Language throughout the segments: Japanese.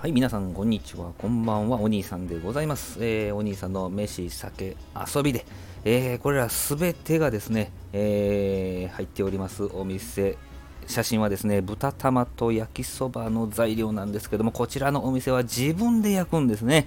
はい、皆さん、こんにちは。こんばんは。お兄さんでございます。えー、お兄さんの飯、酒、遊びで、えー、これらすべてがですね、えー、入っておりますお店、写真はですね、豚玉と焼きそばの材料なんですけども、こちらのお店は自分で焼くんですね。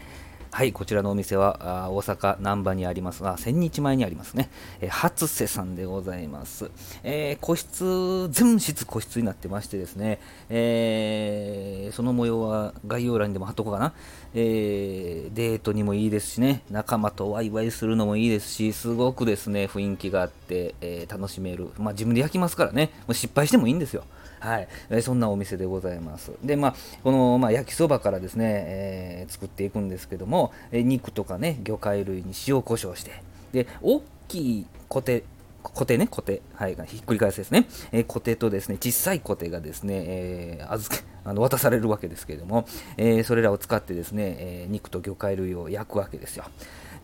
はい、こちらのお店は大阪難波にあります、あ、千日前にありますね、えー、初瀬さんでございます。えー、個室、全室個室になってましてですね、えー、その模様は概要欄にでも貼っとこうかな、えー、デートにもいいですしね、仲間とワイワイするのもいいですし、すごくですね、雰囲気があって、え楽しめる。まあ自分で焼きますからね、もう失敗してもいいんですよ。はい、えそんなお店でございます。で、まあ、この、まあ、焼きそばからですね、え、作っていくんですけども、え肉とかね、魚介類に塩コショウして、で、大きいコテ、コテね、コテ、はい、ひっくり返すですね、えー、コテとですね、小さいコテがですね、えー、預け、あの渡されるわけですけれども、えー、それらを使ってですね、え肉と魚介類を焼くわけですよ。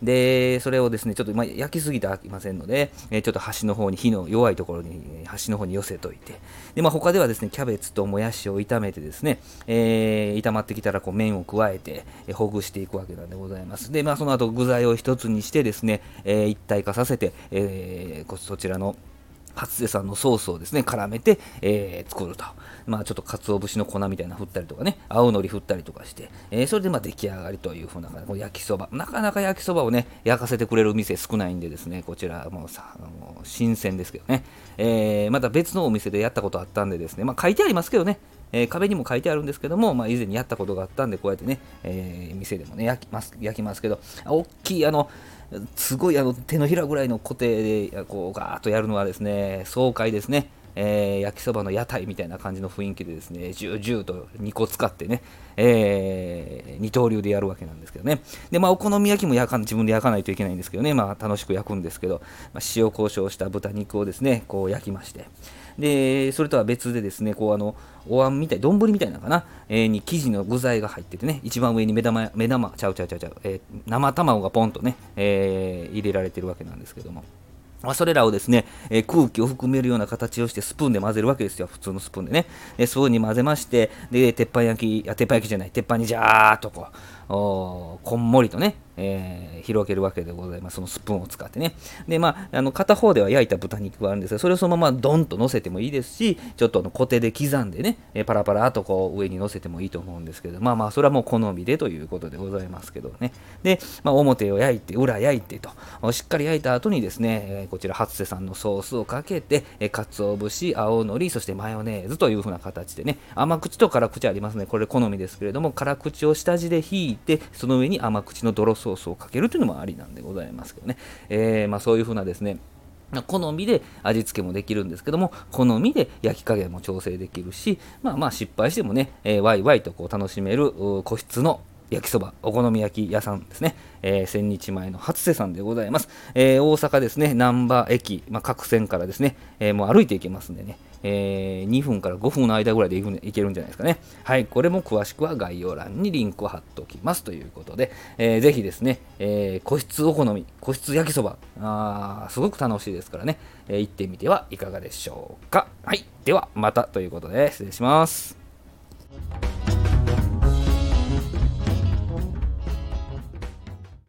で、それをですね、ちょっと、まあ、焼きすぎてあきませんので、えちょっと端の方に火の弱いところに端の方に寄せといて、で、まあ、他ではですね、キャベツともやしを炒めてですね、えー、炒まってきたらこう麺を加えて、えほぐしていくわけなんでございます。で、まあ、その後具材を一つにしてですね、えー、一体化させて、えー、そちらの初瀬さんのソースをですね、絡めて、えー、作ると。まあちょっと鰹節の粉みたいな振ったりとかね、青のり振ったりとかして、えー、それでまあ出来上がりというふうな感じ。で、焼きそば。なかなか焼きそばをね、焼かせてくれる店少ないんでですね、こちらもうさ、もう新鮮ですけどね、えー、また別のお店でやったことあったんでですね、まあ書いてありますけどね、えー、壁にも書いてあるんですけども、まあ、以前にやったことがあったんで、こうやってね、えー、店でもね、焼きます焼きますけど、大きい、あの、すごいあの手のひらぐらいの固定でこうガーッとやるのはですね、爽快ですね。えー、焼きそばの屋台みたいな感じの雰囲気でですね、ジュージューと2個使ってね、えー、二刀流でやるわけなんですけどね。で、まあ、お好み焼きも焼か自分で焼かないといけないんですけどね、まあ、楽しく焼くんですけど、まあ、塩コショウした豚肉をですね、こう焼きまして、で、それとは別でですね、こう、あの、お椀みたい、丼みたいなのかな、えー、に生地の具材が入っててね、一番上に目玉、目玉、ちゃうちゃうちゃうちゃう、えー、生卵がポンとね、えー、入れられてるわけなんですけども。ま、それらをですね、え、空気を含めるような形をしてスプーンで混ぜるわけですよ。普通のスプーンでね。でスプーンに混ぜまして、で、鉄板焼き、あ、鉄板焼きじゃない、鉄板にジャーっとこう、こんもりとね、えー、広げるわけでございます。そのスプーンを使ってね。で、まあ、あの片方では焼いた豚肉があるんですが、それをそのままドンと乗せてもいいですし、ちょっとあの固定で刻んでね、えパラパラとこう上に乗せてもいいと思うんですけど、まあまあ、それはもう好みでということでございますけどね。で、まあ、表を焼いて、裏焼いてと、しっかり焼いた後にですね、えこちら、初瀬さんのソースをかけて、えかつお節、青のり、そしてマヨネーズという風な形でね、甘口と辛口ありますね。これ好みですけれども、辛口を下地で引いて、その上に甘口の泥ソースをかけるというのもありなんでございますけどね、えー、まあ、そういうふうなですね好みで味付けもできるんですけども好みで焼き加減も調整できるしまあまあ失敗してもね、えー、ワイワイとこう楽しめる個室の焼きそば、お好み焼き屋さんですね、えー、千日前の初瀬さんでございます。えー、大阪ですね、難波駅、まあ、各線からですね、えー、もう歩いていけますんでね、えー、2分から5分の間ぐらいでいけるんじゃないですかね。はい、これも詳しくは概要欄にリンクを貼っておきますということで、えー、ぜひですね、えー、個室お好み、個室焼きそば、あすごく楽しいですからね、えー、行ってみてはいかがでしょうか。はい、ではまたということで失礼します。